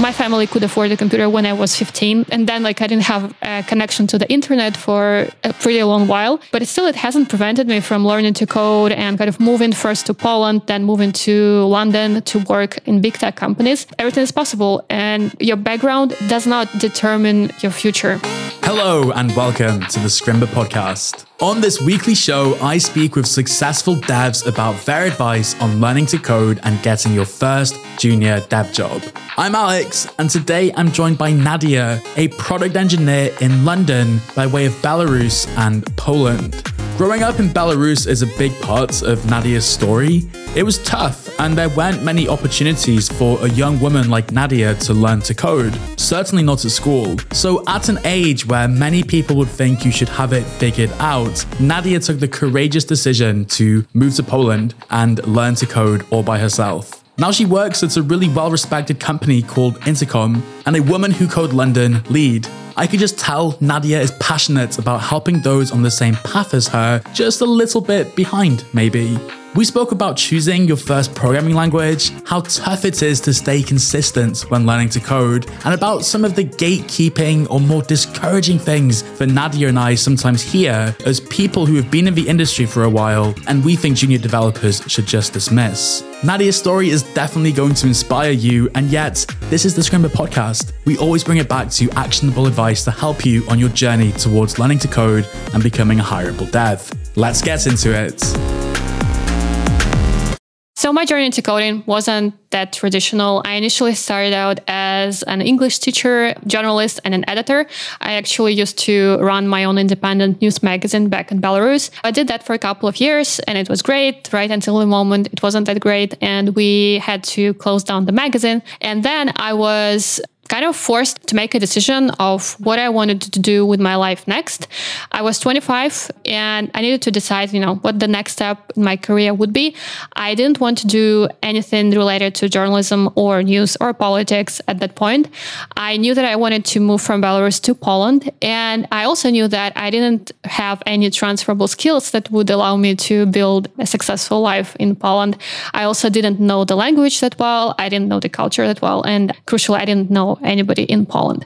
My family could afford a computer when I was 15. And then like I didn't have a connection to the internet for a pretty long while. But still, it hasn't prevented me from learning to code and kind of moving first to Poland, then moving to London to work in big tech companies. Everything is possible. And your background does not determine your future. Hello, and welcome to the Scrimba podcast. On this weekly show, I speak with successful devs about their advice on learning to code and getting your first junior dev job. I'm Alex, and today I'm joined by Nadia, a product engineer in London by way of Belarus and Poland. Growing up in Belarus is a big part of Nadia's story. It was tough, and there weren't many opportunities for a young woman like Nadia to learn to code, certainly not at school. So, at an age where many people would think you should have it figured out, Nadia took the courageous decision to move to Poland and learn to code all by herself. Now she works at a really well respected company called Intercom and a Women Who Code London lead. I could just tell Nadia is passionate about helping those on the same path as her, just a little bit behind, maybe. We spoke about choosing your first programming language, how tough it is to stay consistent when learning to code, and about some of the gatekeeping or more discouraging things that Nadia and I sometimes hear as people who have been in the industry for a while and we think junior developers should just dismiss. Nadia's story is definitely going to inspire you, and yet, this is the Scrimba podcast. We always bring it back to actionable advice to help you on your journey towards learning to code and becoming a hireable dev. Let's get into it. So my journey into coding wasn't that traditional. I initially started out as an English teacher, journalist, and an editor. I actually used to run my own independent news magazine back in Belarus. I did that for a couple of years and it was great, right until the moment it wasn't that great and we had to close down the magazine. And then I was kind of forced to make a decision of what I wanted to do with my life next. I was 25 and I needed to decide, you know, what the next step in my career would be. I didn't want to do anything related to journalism or news or politics at that point. I knew that I wanted to move from Belarus to Poland. And I also knew that I didn't have any transferable skills that would allow me to build a successful life in Poland. I also didn't know the language that well. I didn't know the culture that well. And crucially, I didn't know anybody in Poland.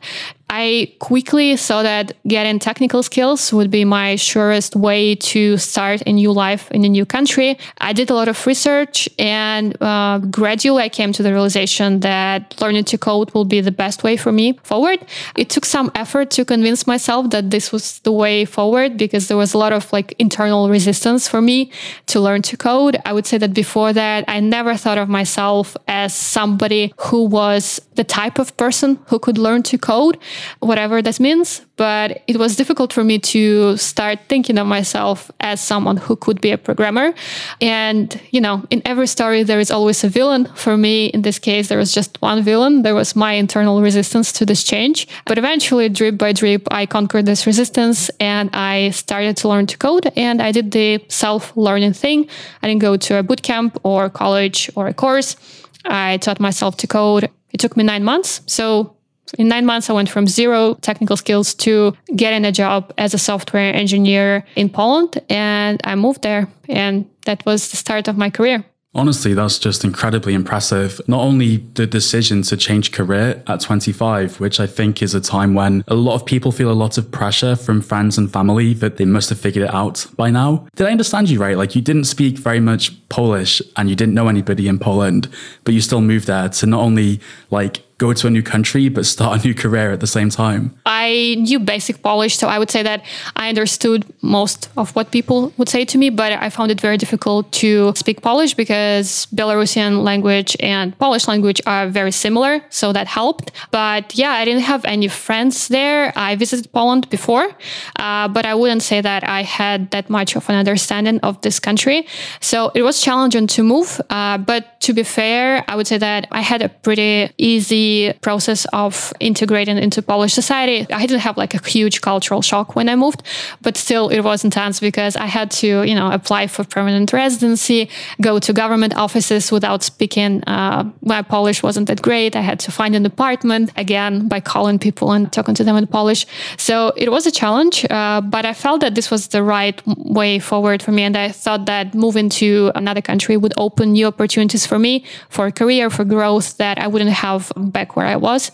I quickly saw that getting technical skills would be my surest way to start a new life in a new country. I did a lot of research and uh, gradually I came to the realization that learning to code will be the best way for me forward. It took some effort to convince myself that this was the way forward because there was a lot of like internal resistance for me to learn to code. I would say that before that, I never thought of myself as somebody who was the type of person who could learn to code whatever that means. But it was difficult for me to start thinking of myself as someone who could be a programmer. And, you know, in every story, there is always a villain. For me, in this case, there was just one villain. There was my internal resistance to this change. But eventually, drip by drip, I conquered this resistance and I started to learn to code. And I did the self learning thing. I didn't go to a bootcamp or college or a course. I taught myself to code. It took me nine months. So in nine months, I went from zero technical skills to getting a job as a software engineer in Poland. And I moved there. And that was the start of my career. Honestly, that's just incredibly impressive. Not only the decision to change career at 25, which I think is a time when a lot of people feel a lot of pressure from friends and family that they must have figured it out by now. Did I understand you right? Like you didn't speak very much Polish and you didn't know anybody in Poland, but you still moved there to not only like go to a new country but start a new career at the same time? I knew basic Polish, so I would say that I understood most of what people would say to me, but I found it very difficult to speak Polish because Belarusian language and Polish language are very similar, so that helped. But yeah, I didn't have any friends there. I visited Poland before, uh, but I wouldn't say that I had that much of an understanding of this country. So it was challenging to move, uh, but to be fair, I would say that I had a pretty easy process of integrating into Polish society. I didn't have like a huge cultural shock when I moved, but still it was intense because I had to, you know, apply for permanent residency, go to government offices without speaking. Uh, my Polish wasn't that great. I had to find an apartment again by calling people and talking to them in Polish. So it was a challenge, uh, but I felt that this was the right way forward for me. And I thought that moving to another country would open new opportunities for me for career, for growth that I wouldn't have back where I was.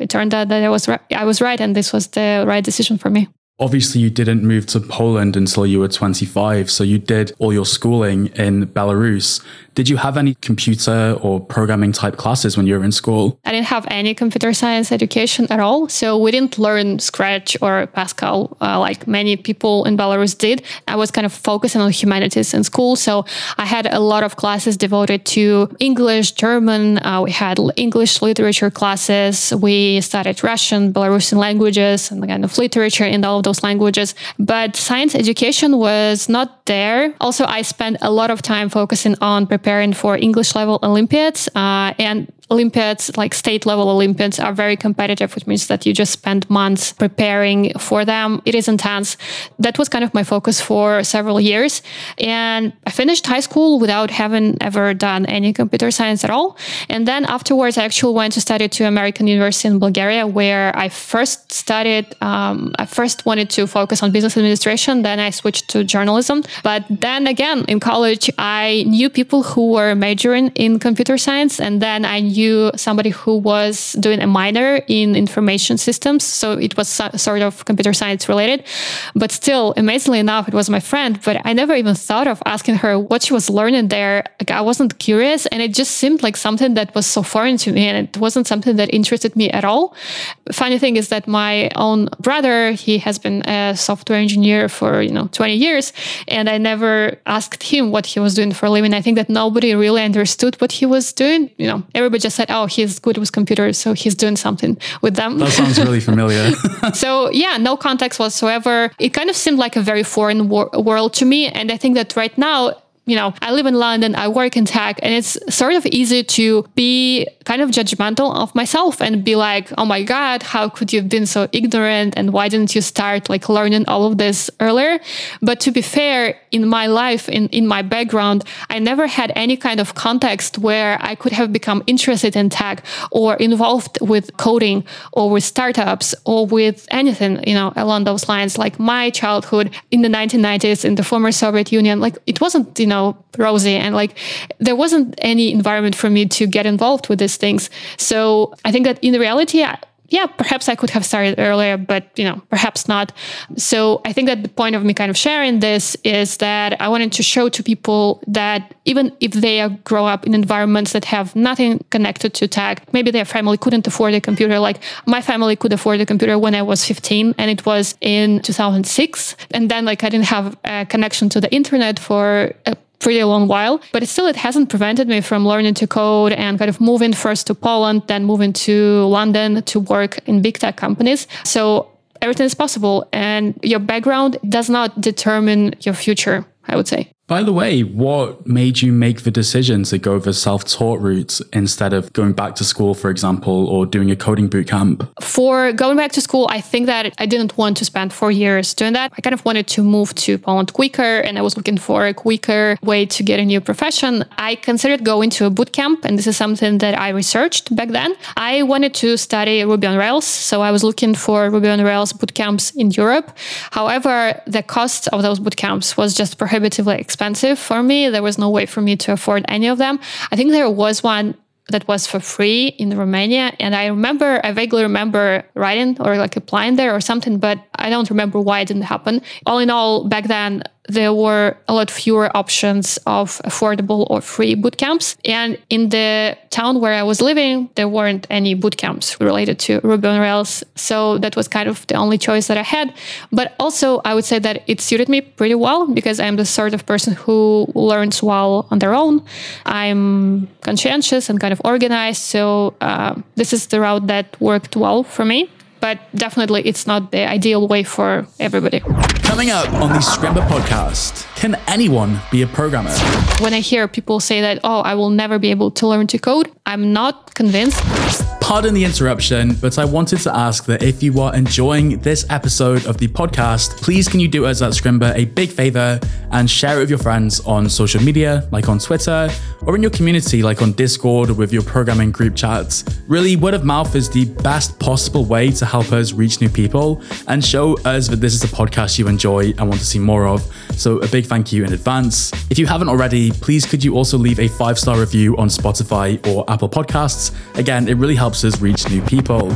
It turned out that I was, I was right and this was the right decision for me obviously you didn't move to Poland until you were 25. So you did all your schooling in Belarus. Did you have any computer or programming type classes when you were in school? I didn't have any computer science education at all. So we didn't learn Scratch or Pascal uh, like many people in Belarus did. I was kind of focusing on humanities in school. So I had a lot of classes devoted to English, German. Uh, we had English literature classes. We studied Russian, Belarusian languages, and kind of literature in all of those languages. But science education was not there. Also, I spent a lot of time focusing on preparing for English level Olympiads. Uh, and Olympiads, like state level Olympiads, are very competitive, which means that you just spend months preparing for them. It is intense. That was kind of my focus for several years. And I finished high school without having ever done any computer science at all. And then afterwards, I actually went to study to American University in Bulgaria, where I first studied, um, I first wanted to focus on business administration. Then I switched to journalism. But then again, in college, I knew people who were majoring in computer science. And then I knew somebody who was doing a minor in information systems. So it was so, sort of computer science related. But still, amazingly enough, it was my friend. But I never even thought of asking her what she was learning there. Like, I wasn't curious. And it just seemed like something that was so foreign to me. And it wasn't something that interested me at all. Funny thing is that my own brother, he has been a software engineer for, you know, 20 years. And I never asked him what he was doing for a living. I think that nobody really understood what he was doing. You know, everybody just said, "Oh, he's good with computers, so he's doing something with them." That sounds really familiar. so yeah, no context whatsoever. It kind of seemed like a very foreign wor- world to me, and I think that right now you know, I live in London, I work in tech, and it's sort of easy to be kind of judgmental of myself and be like, oh my God, how could you have been so ignorant? And why didn't you start like learning all of this earlier? But to be fair, in my life, in, in my background, I never had any kind of context where I could have become interested in tech or involved with coding or with startups or with anything, you know, along those lines. Like my childhood in the 1990s in the former Soviet Union, like it wasn't, you know, rosy and like there wasn't any environment for me to get involved with these things. So I think that in reality, yeah, perhaps I could have started earlier, but you know, perhaps not. So I think that the point of me kind of sharing this is that I wanted to show to people that even if they grow up in environments that have nothing connected to tech, maybe their family couldn't afford a computer. Like my family could afford a computer when I was 15 and it was in 2006. And then like I didn't have a connection to the internet for a pretty long while. But still, it hasn't prevented me from learning to code and kind of moving first to Poland, then moving to London to work in big tech companies. So everything is possible. And your background does not determine your future, I would say. By the way, what made you make the decision to go the self taught route instead of going back to school, for example, or doing a coding bootcamp? For going back to school, I think that I didn't want to spend four years doing that. I kind of wanted to move to Poland quicker, and I was looking for a quicker way to get a new profession. I considered going to a bootcamp, and this is something that I researched back then. I wanted to study Ruby on Rails, so I was looking for Ruby on Rails bootcamps in Europe. However, the cost of those bootcamps was just prohibitively expensive for me. There was no way for me to afford any of them. I think there was one that was for free in Romania. And I remember, I vaguely remember writing or like applying there or something, but I don't remember why it didn't happen. All in all, back then, there were a lot fewer options of affordable or free boot camps. And in the town where I was living, there weren't any boot camps related to Ruby on Rails. So that was kind of the only choice that I had. But also, I would say that it suited me pretty well because I'm the sort of person who learns well on their own. I'm conscientious and kind of organized. So uh, this is the route that worked well for me but definitely it's not the ideal way for everybody. Coming up on the Scrimba podcast, can anyone be a programmer? When I hear people say that, oh, I will never be able to learn to code, I'm not convinced. Pardon the interruption, but I wanted to ask that if you are enjoying this episode of the podcast, please can you do us at Scrimba a big favor and share it with your friends on social media, like on Twitter, or in your community, like on Discord with your programming group chats. Really, word of mouth is the best possible way to help us reach new people and show us that this is a podcast you enjoy and want to see more of. So, a big thank you in advance. If you haven't already, please could you also leave a five star review on Spotify or Apple Podcasts? Again, it really helps us reach new people.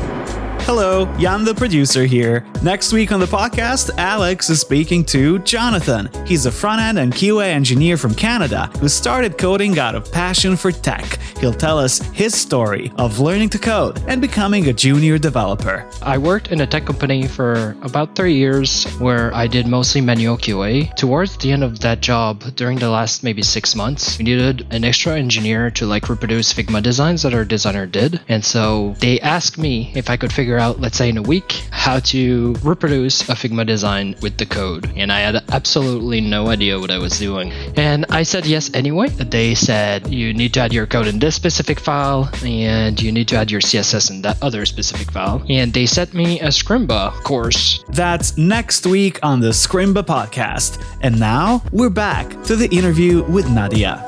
Hello, Jan the producer here. Next week on the podcast, Alex is speaking to Jonathan. He's a front end and QA engineer from Canada who started coding out of passion for tech. He'll tell us his story of learning to code and becoming a junior developer. I worked in a tech company for about three years where I did mostly manual QA. Towards the end of that job, during the last maybe six months, we needed an extra engineer to like reproduce Figma designs that our designer did. And so they asked me if I could figure figure out, let's say in a week, how to reproduce a Figma design with the code. And I had absolutely no idea what I was doing. And I said yes anyway. They said you need to add your code in this specific file and you need to add your CSS in that other specific file. And they sent me a Scrimba course. That's next week on the Scrimba podcast. And now we're back to the interview with Nadia.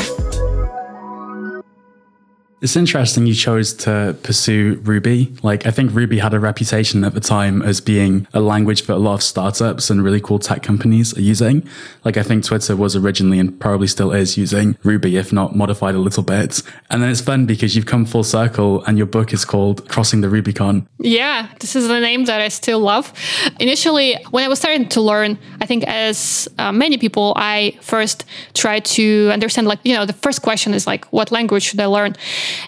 It's interesting you chose to pursue Ruby. Like, I think Ruby had a reputation at the time as being a language that a lot of startups and really cool tech companies are using. Like, I think Twitter was originally and probably still is using Ruby, if not modified a little bit. And then it's fun because you've come full circle and your book is called Crossing the Rubycon. Yeah, this is the name that I still love. Initially, when I was starting to learn, I think as uh, many people, I first tried to understand, like, you know, the first question is like, what language should I learn?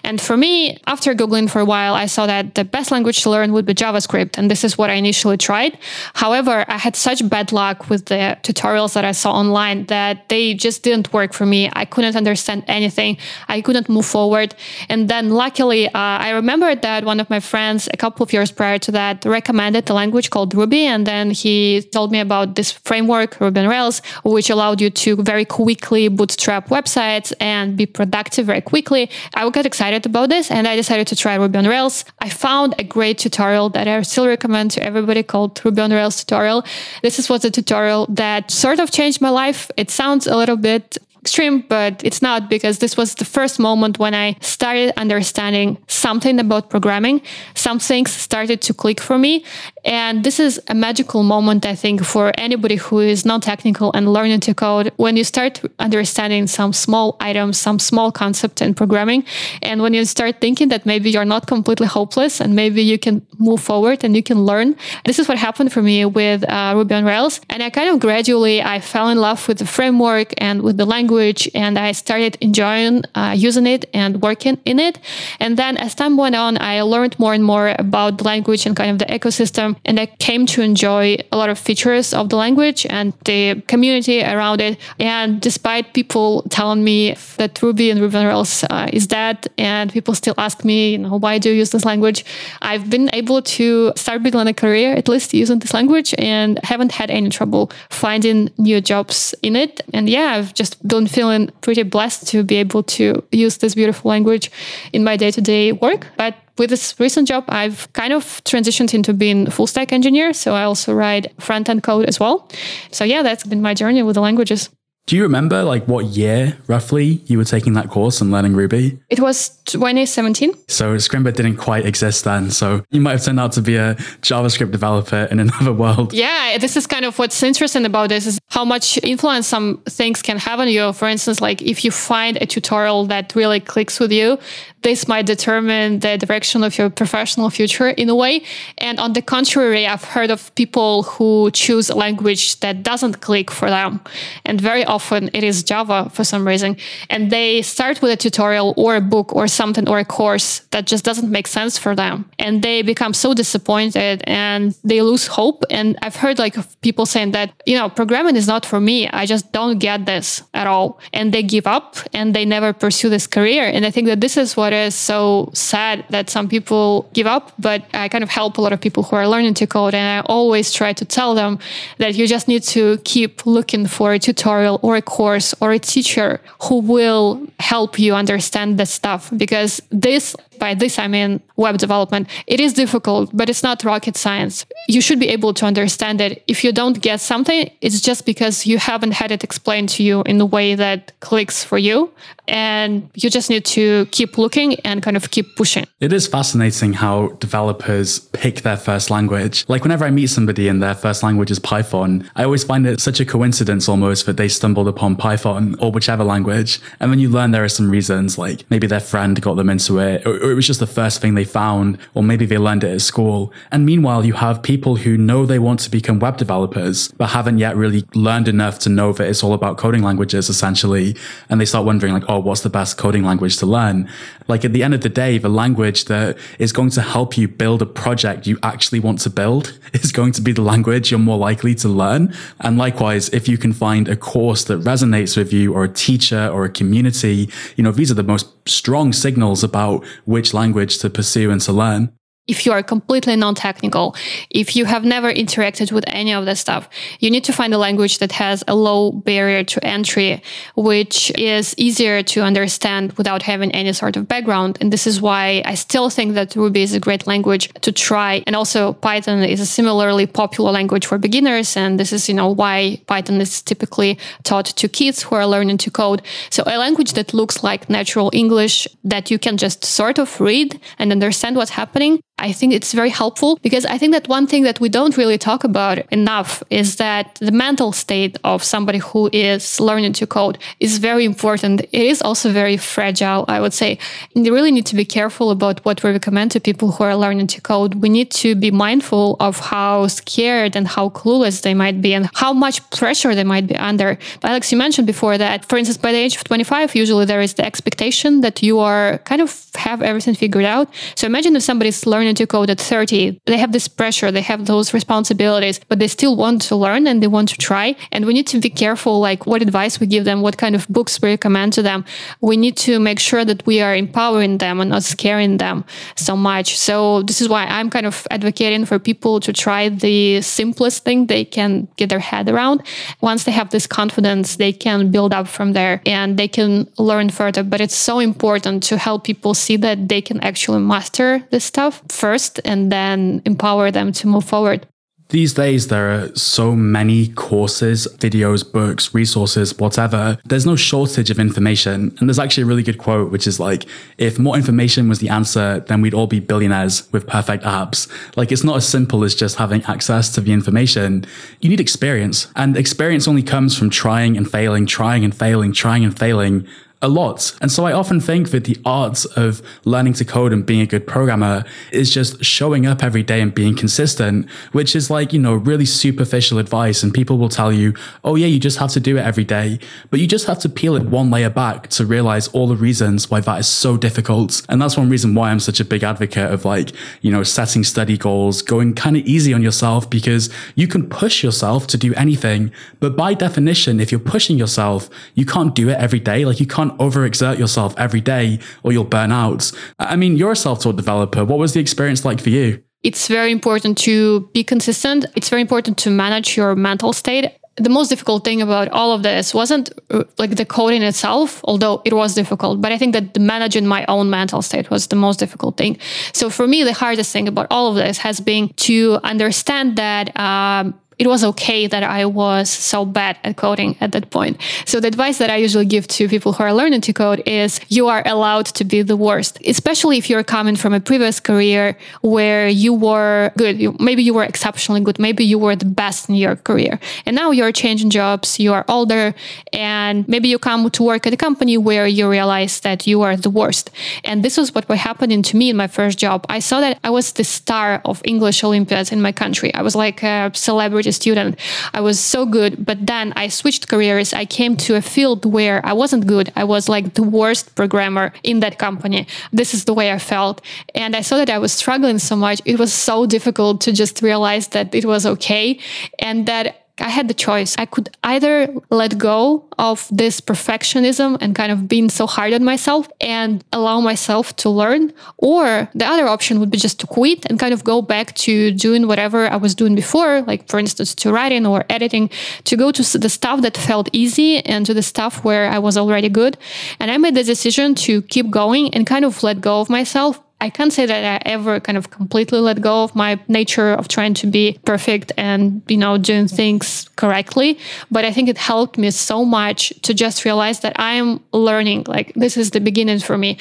And for me, after Googling for a while, I saw that the best language to learn would be JavaScript. And this is what I initially tried. However, I had such bad luck with the tutorials that I saw online that they just didn't work for me. I couldn't understand anything. I couldn't move forward. And then luckily, uh, I remembered that one of my friends a couple of years prior to that recommended a language called Ruby. And then he told me about this framework, Ruby on Rails, which allowed you to very quickly bootstrap websites and be productive very quickly. I got excited about this and I decided to try Ruby on Rails. I found a great tutorial that I still recommend to everybody called Ruby on Rails tutorial. This is was a tutorial that sort of changed my life. It sounds a little bit extreme, but it's not because this was the first moment when I started understanding something about programming. Some things started to click for me. And this is a magical moment, I think, for anybody who is non technical and learning to code. When you start understanding some small items, some small concept in programming, and when you start thinking that maybe you're not completely hopeless and maybe you can move forward and you can learn. This is what happened for me with uh, Ruby on Rails. And I kind of gradually, I fell in love with the framework and with the language language and I started enjoying uh, using it and working in it. And then as time went on, I learned more and more about the language and kind of the ecosystem. And I came to enjoy a lot of features of the language and the community around it. And despite people telling me that Ruby and Ruby on Rails uh, is dead, and people still ask me, you know, why do you use this language? I've been able to start building a career, at least using this language, and haven't had any trouble finding new jobs in it. And yeah, I've just built feeling pretty blessed to be able to use this beautiful language in my day to day work. But with this recent job, I've kind of transitioned into being full stack engineer. So I also write front end code as well. So yeah, that's been my journey with the languages. Do you remember like what year roughly you were taking that course and learning Ruby? It was 2017. So Scrimba didn't quite exist then. So you might have turned out to be a JavaScript developer in another world. Yeah, this is kind of what's interesting about this is how much influence some things can have on you. For instance, like if you find a tutorial that really clicks with you, this might determine the direction of your professional future in a way. And on the contrary, I've heard of people who choose a language that doesn't click for them. And very often it is Java for some reason. And they start with a tutorial or a book or something or a course that just doesn't make sense for them. And they become so disappointed and they lose hope. And I've heard like people saying that, you know, programming is not for me. I just don't get this at all. And they give up and they never pursue this career. And I think that this is what what is so sad that some people give up, but I kind of help a lot of people who are learning to code. And I always try to tell them that you just need to keep looking for a tutorial or a course or a teacher who will help you understand the stuff because this by this I mean web development. It is difficult, but it's not rocket science. You should be able to understand it. If you don't get something, it's just because you haven't had it explained to you in the way that clicks for you. And you just need to keep looking and kind of keep pushing. It is fascinating how developers pick their first language. Like whenever I meet somebody and their first language is Python, I always find it such a coincidence almost that they stumbled upon Python or whichever language. And then you learn there are some reasons, like maybe their friend got them into it, or, or it was just the first thing they found, or maybe they learned it at school. And meanwhile, you have people who know they want to become web developers, but haven't yet really learned enough to know that it's all about coding languages essentially. And they start wondering like, oh, what's the best coding language to learn? Like at the end of the day, the language that is going to help you build a project you actually want to build is going to be the language you're more likely to learn. And likewise, if you can find a course that resonates with you or a teacher or a community, you know, these are the most strong signals about which language to pursue and to learn if you are completely non-technical, if you have never interacted with any of this stuff, you need to find a language that has a low barrier to entry, which is easier to understand without having any sort of background. And this is why I still think that Ruby is a great language to try. And also Python is a similarly popular language for beginners. And this is, you know, why Python is typically taught to kids who are learning to code. So a language that looks like natural English that you can just sort of read and understand what's happening I think it's very helpful because I think that one thing that we don't really talk about enough is that the mental state of somebody who is learning to code is very important. It is also very fragile, I would say. And you really need to be careful about what we recommend to people who are learning to code. We need to be mindful of how scared and how clueless they might be and how much pressure they might be under. Alex, you mentioned before that, for instance, by the age of 25, usually there is the expectation that you are kind of have everything figured out. So imagine if somebody's learning to code at 30. They have this pressure, they have those responsibilities, but they still want to learn and they want to try. And we need to be careful, like what advice we give them, what kind of books we recommend to them. We need to make sure that we are empowering them and not scaring them so much. So this is why I'm kind of advocating for people to try the simplest thing they can get their head around. Once they have this confidence, they can build up from there and they can learn further. But it's so important to help people see that they can actually master this stuff first and then empower them to move forward. These days, there are so many courses, videos, books, resources, whatever. There's no shortage of information. And there's actually a really good quote, which is like, if more information was the answer, then we'd all be billionaires with perfect apps. Like, it's not as simple as just having access to the information. You need experience. And experience only comes from trying and failing, trying and failing, trying and failing a lot. And so I often think that the art of learning to code and being a good programmer is just showing up every day and being consistent, which is like, you know, really superficial advice. And people will tell you, oh, yeah, you just have to do it every day. But you just have to peel it one layer back to realize all the reasons why that is so difficult. And that's one reason why I'm such a big advocate of like, you know, setting study goals, going kind of easy on yourself because you can push yourself to do anything. But by definition, if you're pushing yourself, you can't do it every day. Like you can't can't overexert yourself every day or you'll burn out. I mean, you're a self taught developer. What was the experience like for you? It's very important to be consistent. It's very important to manage your mental state the most difficult thing about all of this wasn't uh, like the coding itself, although it was difficult, but I think that managing my own mental state was the most difficult thing. So for me, the hardest thing about all of this has been to understand that um, it was okay that I was so bad at coding at that point. So the advice that I usually give to people who are learning to code is you are allowed to be the worst, especially if you're coming from a previous career where you were good. Maybe you were exceptionally good. Maybe you were the best in your career. And now you're changing jobs. You are older and maybe you come to work at a company where you realize that you are the worst. And this was what was happening to me in my first job. I saw that I was the star of English Olympiads in my country. I was like a celebrity a student. I was so good, but then I switched careers. I came to a field where I wasn't good. I was like the worst programmer in that company. This is the way I felt. And I saw that I was struggling so much. It was so difficult to just realize that it was okay and that I had the choice. I could either let go of this perfectionism and kind of being so hard on myself and allow myself to learn, or the other option would be just to quit and kind of go back to doing whatever I was doing before, like for instance, to writing or editing, to go to the stuff that felt easy and to the stuff where I was already good. And I made the decision to keep going and kind of let go of myself I can't say that I ever kind of completely let go of my nature of trying to be perfect and, you know, doing things correctly. But I think it helped me so much to just realize that I am learning. Like, this is the beginning for me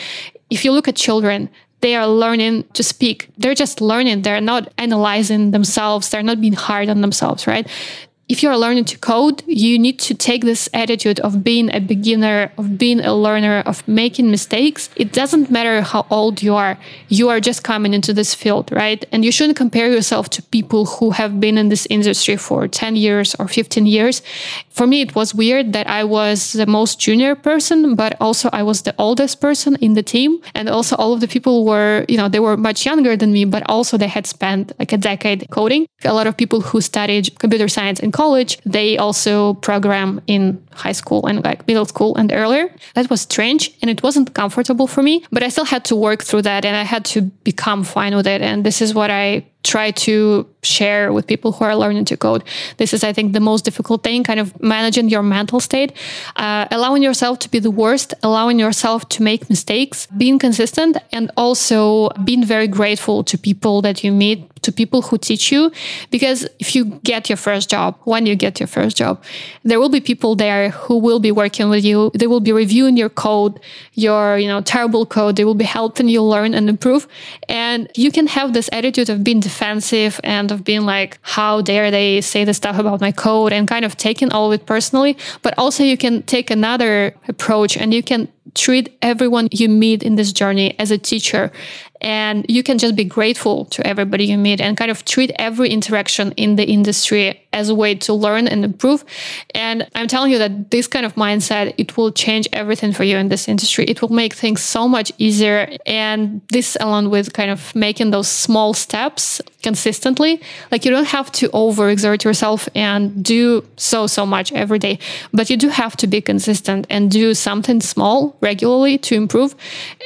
if you look at children, they are learning to speak. They're just learning. They're not analyzing themselves. They're not being hard on themselves, right? If you're learning to code, you need to take this attitude of being a beginner, of being a learner, of making mistakes. It doesn't matter how old you are, you are just coming into this field, right? And you shouldn't compare yourself to people who have been in this industry for 10 years or 15 years. For me, it was weird that I was the most junior person, but also I was the oldest person in the team. And also, all of the people were, you know, they were much younger than me, but also they had spent like a decade coding. A lot of people who studied computer science in college, they also program in high school and like middle school and earlier. That was strange and it wasn't comfortable for me, but I still had to work through that and I had to become fine with it. And this is what I try to share with people who are learning to code. This is, I think, the most difficult thing, kind of managing your mental state, uh, allowing yourself to be the worst, allowing yourself to make mistakes, being consistent, and also being very grateful to people that you meet to people who teach you. Because if you get your first job when you get your first job there will be people there who will be working with you. They will be reviewing your code your you know terrible code. They will be helping you learn and improve. And you can have this attitude of being defensive and of being like how dare they say this stuff about my code and kind of taking all of it personally. But also you can take another approach and you can treat everyone you meet in this journey as a teacher. And you can just be grateful to everybody you meet and kind of treat every interaction in the industry as a way to learn and improve. And i'm telling you that this kind of mindset it will change everything for you in this industry. It will make things so much easier. And this along with kind of making those small steps consistently like you don't have to overexert yourself and do so so much every day but you do have to be consistent and do something small regularly to improve.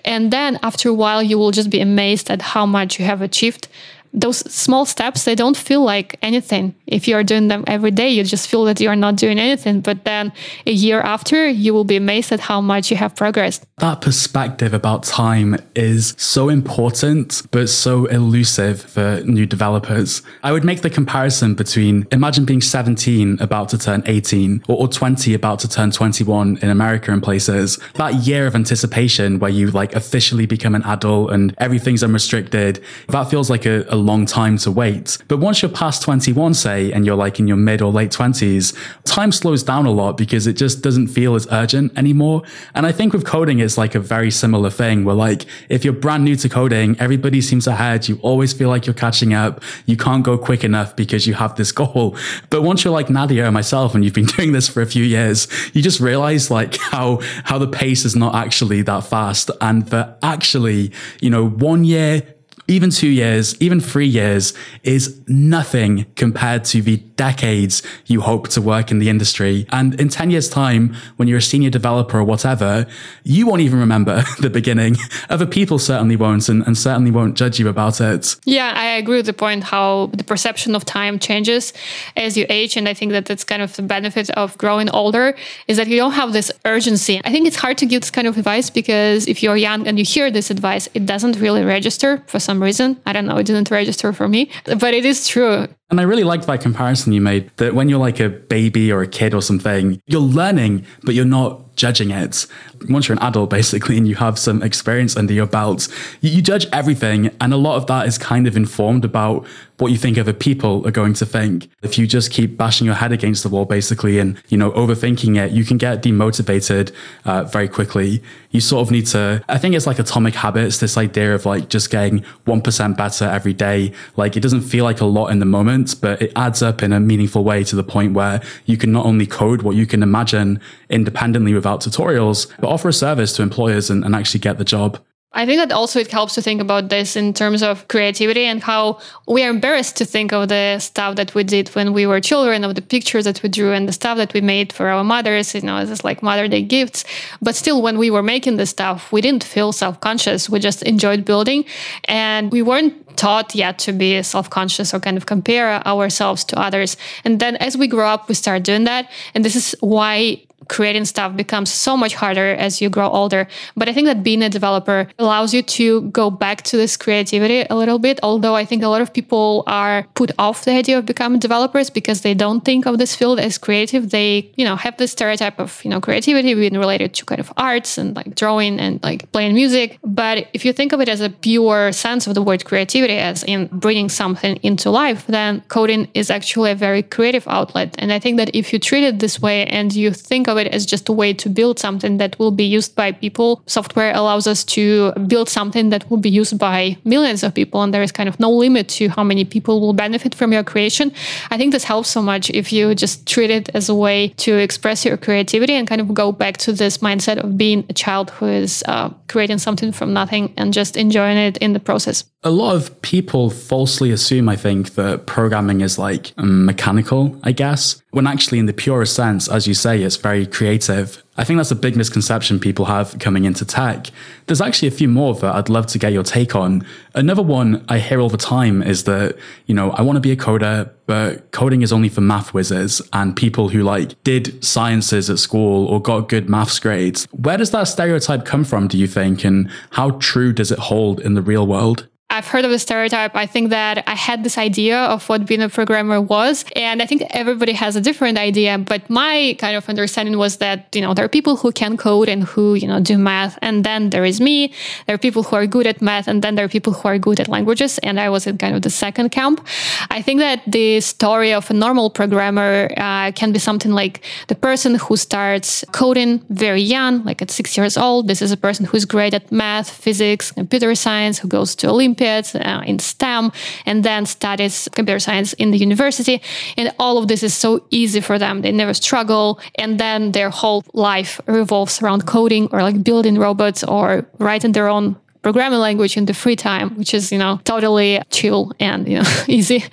And then after a while you will just be amazed at how much you have achieved those small steps they don't feel like anything. If you are doing them every day you just feel that you are not doing anything. But then a year after you will be amazed at how much you have progressed. That perspective about time is so important but so elusive for new developers. I would make the comparison between imagine being 17 about to turn 18 or, or 20 about to turn 21 in america and places. That year of anticipation where you like officially become an adult and everything's unrestricted that feels like a, a long time to wait. But once you're past 21, say, and you're like in your mid or late 20s, time slows down a lot because it just doesn't feel as urgent anymore. And I think with coding, it's like a very similar thing where like, if you're brand new to coding, everybody seems ahead. You always feel like you're catching up. You can't go quick enough because you have this goal. But once you're like Nadia and myself, and you've been doing this for a few years, you just realize like how, how the pace is not actually that fast and that actually, you know, one year, even two years, even three years is nothing compared to the decades you hope to work in the industry. And in 10 years time, when you're a senior developer or whatever, you won't even remember the beginning. Other people certainly won't and, and certainly won't judge you about it. Yeah, I agree with the point how the perception of time changes as you age. And I think that that's kind of the benefit of growing older is that you don't have this urgency. I think it's hard to give this kind of advice because if you're young and you hear this advice, it doesn't really register for some reason. I don't know, it didn't register for me, but it is true. And I really liked that comparison you made that when you're like a baby or a kid or something, you're learning, but you're not judging it. Once you're an adult, basically, and you have some experience under your belt, you, you, judge everything. And a lot of that is kind of informed about what you think other people are going to think. If you just keep bashing your head against the wall, basically, and, you know, overthinking it, you can get demotivated uh, very quickly. You sort of need to, I think it's like atomic habits, this idea of like just getting 1% better every day. Like it doesn't feel like a lot in the moment, but it adds up in a meaningful way to the point where you can not only code what you can imagine independently without tutorials, but offer a service to employers and, and actually get the job. I think that also it helps to think about this in terms of creativity and how we are embarrassed to think of the stuff that we did when we were children, of the pictures that we drew and the stuff that we made for our mothers, you know, as like Mother Day gifts. But still, when we were making the stuff, we didn't feel self conscious. We just enjoyed building and we weren't taught yet to be self conscious or kind of compare ourselves to others. And then as we grow up, we start doing that. And this is why creating stuff becomes so much harder as you grow older. But I think that being a developer allows you to go back to this creativity a little bit. Although I think a lot of people are put off the idea of becoming developers because they don't think of this field as creative. They, you know, have this stereotype of, you know, creativity being related to kind of arts and like drawing and like playing music. But if you think of it as a pure sense of the word creativity, as in bringing something into life, then coding is actually a very creative outlet. And I think that if you treat it this way and you think of it as just a way to build something that will be used by people, software allows us to build something that will be used by millions of people. And there is kind of no limit to how many people will benefit from your creation. I think this helps so much if you just treat it as a way to express your creativity and kind of go back to this mindset of being a child who is uh, creating something from nothing and just enjoying it in the process. A lot of people falsely assume, I think, that programming is like mechanical, I guess, when actually, in the purest sense, as you say, it's very creative. I think that's a big misconception people have coming into tech. There's actually a few more that I'd love to get your take on. Another one I hear all the time is that, you know, I want to be a coder, but coding is only for math whizzes and people who like did sciences at school or got good maths grades. Where does that stereotype come from, do you think? And how true does it hold in the real world? I've heard of the stereotype. I think that I had this idea of what being a programmer was, and I think everybody has a different idea. But my kind of understanding was that you know there are people who can code and who you know do math, and then there is me. There are people who are good at math, and then there are people who are good at languages, and I was in kind of the second camp. I think that the story of a normal programmer uh, can be something like the person who starts coding very young, like at six years old. This is a person who's great at math, physics, computer science, who goes to Uh, in STEM and then studies computer science in the university. And all of this is so easy for them. They never struggle. And then their whole life revolves around coding or like building robots or writing their own programming language in the free time, which is, you know, totally chill and, you know, easy.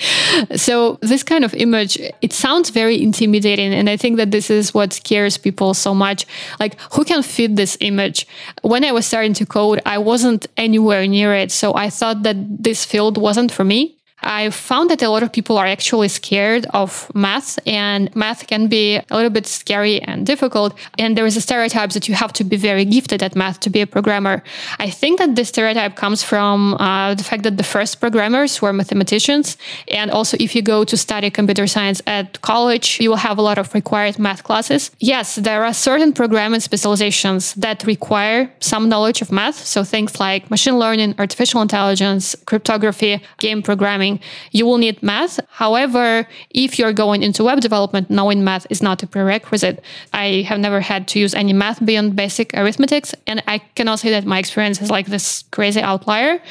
So this kind of image, it sounds very intimidating. And I think that this is what scares people so much. Like who can fit this image? When I was starting to code, I wasn't anywhere near it. So I thought that this field wasn't for me. I found that a lot of people are actually scared of math, and math can be a little bit scary and difficult. And there is a stereotype that you have to be very gifted at math to be a programmer. I think that this stereotype comes from uh, the fact that the first programmers were mathematicians. And also, if you go to study computer science at college, you will have a lot of required math classes. Yes, there are certain programming specializations that require some knowledge of math. So things like machine learning, artificial intelligence, cryptography, game programming you will need math. However, if you're going into web development, knowing math is not a prerequisite. I have never had to use any math beyond basic arithmetics. And I cannot say that my experience is like this crazy outlier.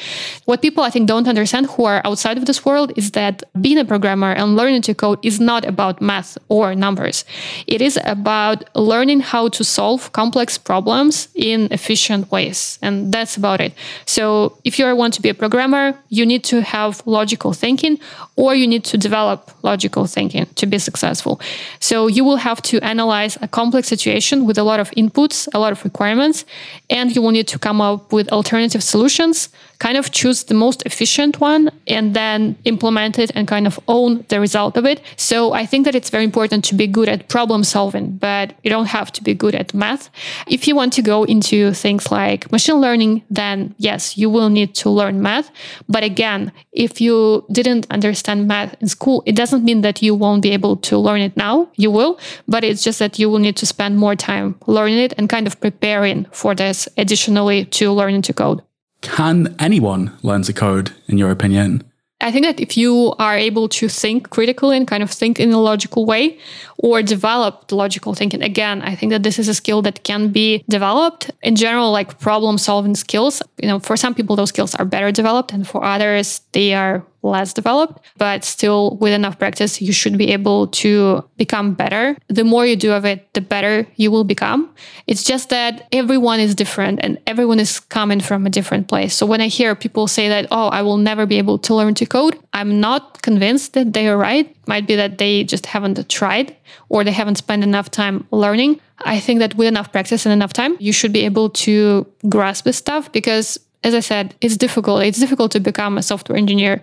What people I think don't understand who are outside of this world is that being a programmer and learning to code is not about math or numbers. It is about learning how to solve complex problems in efficient ways. And that's about it. So if you want to be a programmer, you need to have logical logical thinking, or you need to develop logical thinking to be successful. So you will have to analyze a complex situation with a lot of inputs, a lot of requirements, and you will need to come up with alternative solutions kind of choose the most efficient one and then implement it and kind of own the result of it. So I think that it's very important to be good at problem solving, but you don't have to be good at math. If you want to go into things like machine learning, then yes, you will need to learn math. But again, if you didn't understand math in school, it doesn't mean that you won't be able to learn it now. You will, but it's just that you will need to spend more time learning it and kind of preparing for this additionally to learning to code. Can anyone learn to code, in your opinion? I think that if you are able to think critically and kind of think in a logical way or develop logical thinking, again, I think that this is a skill that can be developed. In general, like problem solving skills, you know, for some people, those skills are better developed, and for others, they are less developed, but still with enough practice, you should be able to become better. The more you do of it, the better you will become. It's just that everyone is different and everyone is coming from a different place. So when I hear people say that, oh, I will never be able to learn to code, I'm not convinced that they are right. Might be that they just haven't tried or they haven't spent enough time learning. I think that with enough practice and enough time, you should be able to grasp this stuff because as I said, it's difficult. It's difficult to become a software engineer,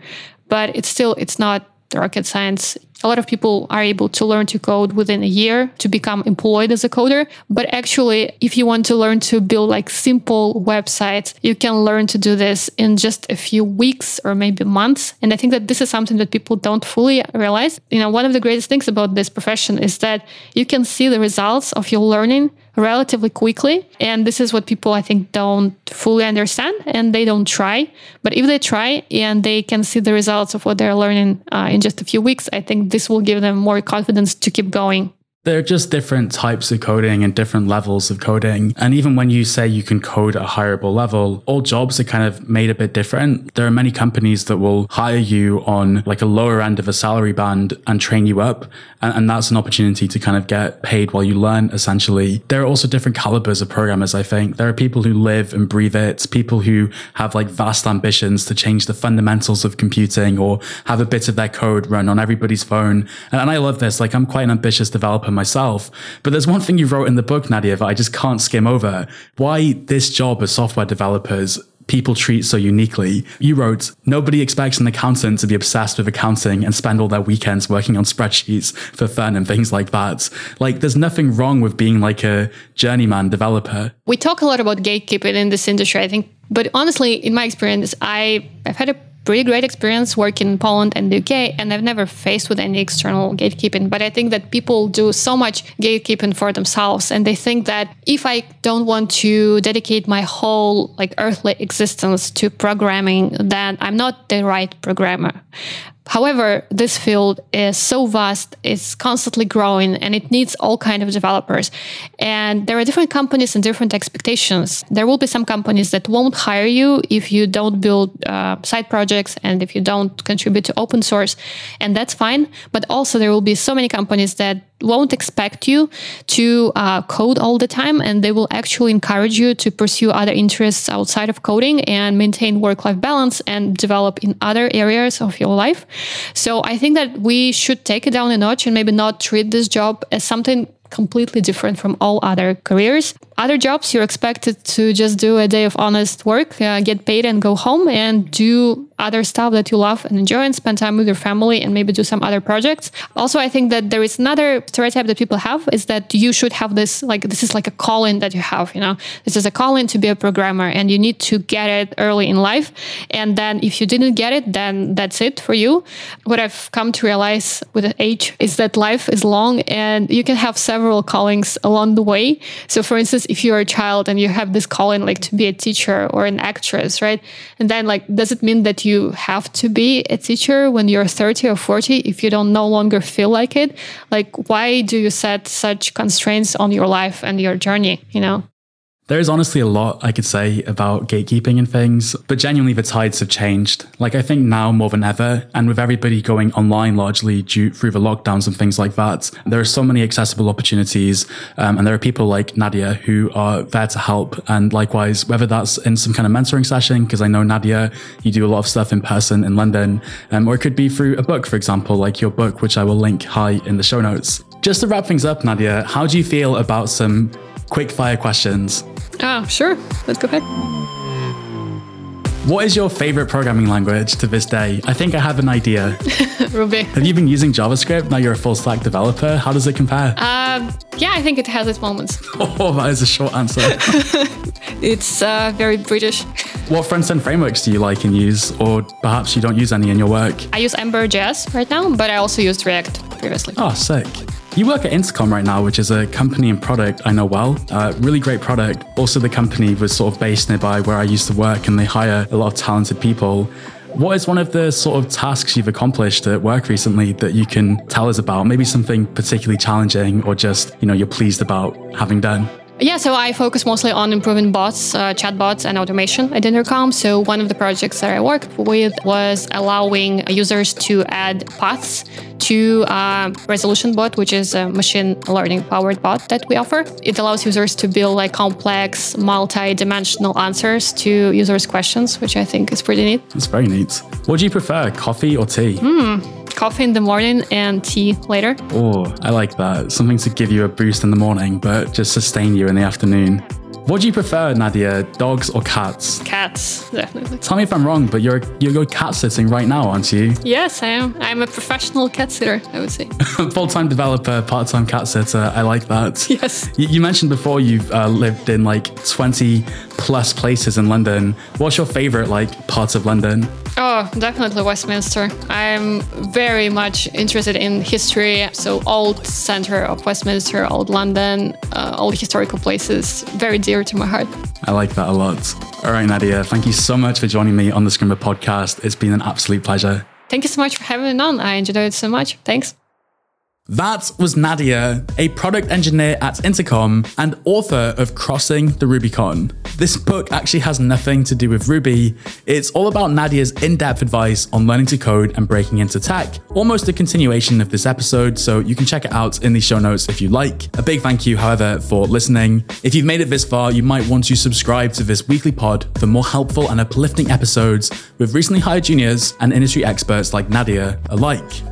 but it's still it's not rocket science. A lot of people are able to learn to code within a year to become employed as a coder. But actually, if you want to learn to build like simple websites, you can learn to do this in just a few weeks or maybe months. And I think that this is something that people don't fully realize. You know, one of the greatest things about this profession is that you can see the results of your learning relatively quickly. And this is what people, I think, don't fully understand and they don't try. But if they try and they can see the results of what they're learning uh, in just a few weeks, I think this will give them more confidence to keep going. There are just different types of coding and different levels of coding. And even when you say you can code at a hireable level, all jobs are kind of made a bit different. There are many companies that will hire you on like a lower end of a salary band and train you up. And, and that's an opportunity to kind of get paid while you learn, essentially. There are also different calibers of programmers, I think. There are people who live and breathe it, people who have like vast ambitions to change the fundamentals of computing or have a bit of their code run on everybody's phone. And, and I love this. Like I'm quite an ambitious developer myself. But there's one thing you wrote in the book, Nadia, that I just can't skim over. Why this job as software developers people treat so uniquely. You wrote, nobody expects an accountant to be obsessed with accounting and spend all their weekends working on spreadsheets for fun and things like that. Like, there's nothing wrong with being like a journeyman developer. We talk a lot about gatekeeping in this industry, I think. But honestly, in my experience, I, I've had a pretty great experience working in Poland and the UK, and I've never faced with any external gatekeeping. But I think that people do so much gatekeeping for themselves, and they think that if I don't want to dedicate my whole like earthly existence to programming, then I'm not the right programmer. However, this field is so vast, it's constantly growing and it needs all kind of developers. And there are different companies and different expectations. There will be some companies that won't hire you if you don't build uh, side projects and if you don't contribute to open source. And that's fine. But also there will be so many companies that won't expect you to uh, code all the time and they will actually encourage you to pursue other interests outside of coding and maintain work-life balance and develop in other areas of your life so i think that we should take it down a notch and maybe not treat this job as something completely different from all other careers. Other jobs, you're expected to just do a day of honest work, uh, get paid, and go home and do other stuff that you love and enjoy and spend time with your family and maybe do some other projects. Also, I think that there is another stereotype that people have is that you should have this, like, this is like a calling that you have, you know, this is a calling to be a programmer and you need to get it early in life. And then if you didn't get it, then that's it for you. What I've come to realize with age is that life is long and you can have several several callings along the way. So, for instance, if you're a child and you have this calling like to be a teacher or an actress, right? And then, like, does it mean that you have to be a teacher when you're 30 or 40 if you don't no longer feel like it? Like, why do you set such constraints on your life and your journey, you know? There is honestly a lot I could say about gatekeeping and things, but genuinely the tides have changed. Like I think now more than ever, and with everybody going online largely due through the lockdowns and things like that, there are so many accessible opportunities, um, and there are people like Nadia who are there to help. And likewise, whether that's in some kind of mentoring session, because I know Nadia, you do a lot of stuff in person in London, um, or it could be through a book, for example, like your book, which I will link high in the show notes. Just to wrap things up, Nadia, how do you feel about some quick fire questions? Ah, sure. Let's go ahead. What is your favorite programming language to this day? I think I have an idea. Ruby. Have you been using JavaScript? Now you're a full stack developer. How does it compare? Um, yeah, I think it has its moments. Oh, that is a short answer. it's uh, very British. What front end frameworks do you like and use, or perhaps you don't use any in your work? I use Ember.js right now, but I also used React previously. Oh, sick. You work at Intercom right now, which is a company and product I know well. Uh, really great product. Also, the company was sort of based nearby where I used to work, and they hire a lot of talented people. What is one of the sort of tasks you've accomplished at work recently that you can tell us about? Maybe something particularly challenging, or just you know you're pleased about having done. Yeah, so I focus mostly on improving bots, uh, chatbots, and automation at Intercom. So one of the projects that I worked with was allowing users to add paths to uh, Resolution Bot, which is a machine learning powered bot that we offer. It allows users to build like complex, multi-dimensional answers to users' questions, which I think is pretty neat. It's very neat. What do you prefer, coffee or tea? Hmm coffee in the morning and tea later. Oh, I like that. Something to give you a boost in the morning, but just sustain you in the afternoon. What do you prefer, Nadia? Dogs or cats? Cats, definitely. Tell me if I'm wrong, but you're you're, you're cat sitting right now, aren't you? Yes, I am. I'm a professional cat sitter, I would say. Full-time developer, part-time cat sitter. I like that. Yes. You, you mentioned before you've uh, lived in like 20 plus places in London. What's your favorite like parts of London? Oh, definitely Westminster. I'm very much interested in history, so old center of Westminster, old London, uh, all historical places, very dear to my heart. I like that a lot. All right, Nadia, thank you so much for joining me on the Scrimba podcast. It's been an absolute pleasure. Thank you so much for having me on. I enjoyed it so much. Thanks. That was Nadia, a product engineer at Intercom and author of Crossing the Rubycon. This book actually has nothing to do with Ruby. It's all about Nadia's in depth advice on learning to code and breaking into tech. Almost a continuation of this episode, so you can check it out in the show notes if you like. A big thank you, however, for listening. If you've made it this far, you might want to subscribe to this weekly pod for more helpful and uplifting episodes with recently hired juniors and industry experts like Nadia alike.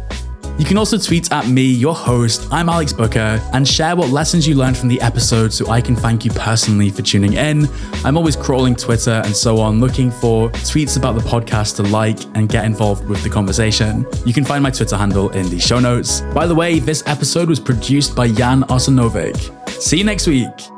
You can also tweet at me, your host, I'm Alex Booker, and share what lessons you learned from the episode so I can thank you personally for tuning in. I'm always crawling Twitter and so on, looking for tweets about the podcast to like and get involved with the conversation. You can find my Twitter handle in the show notes. By the way, this episode was produced by Jan Arsenovic. See you next week.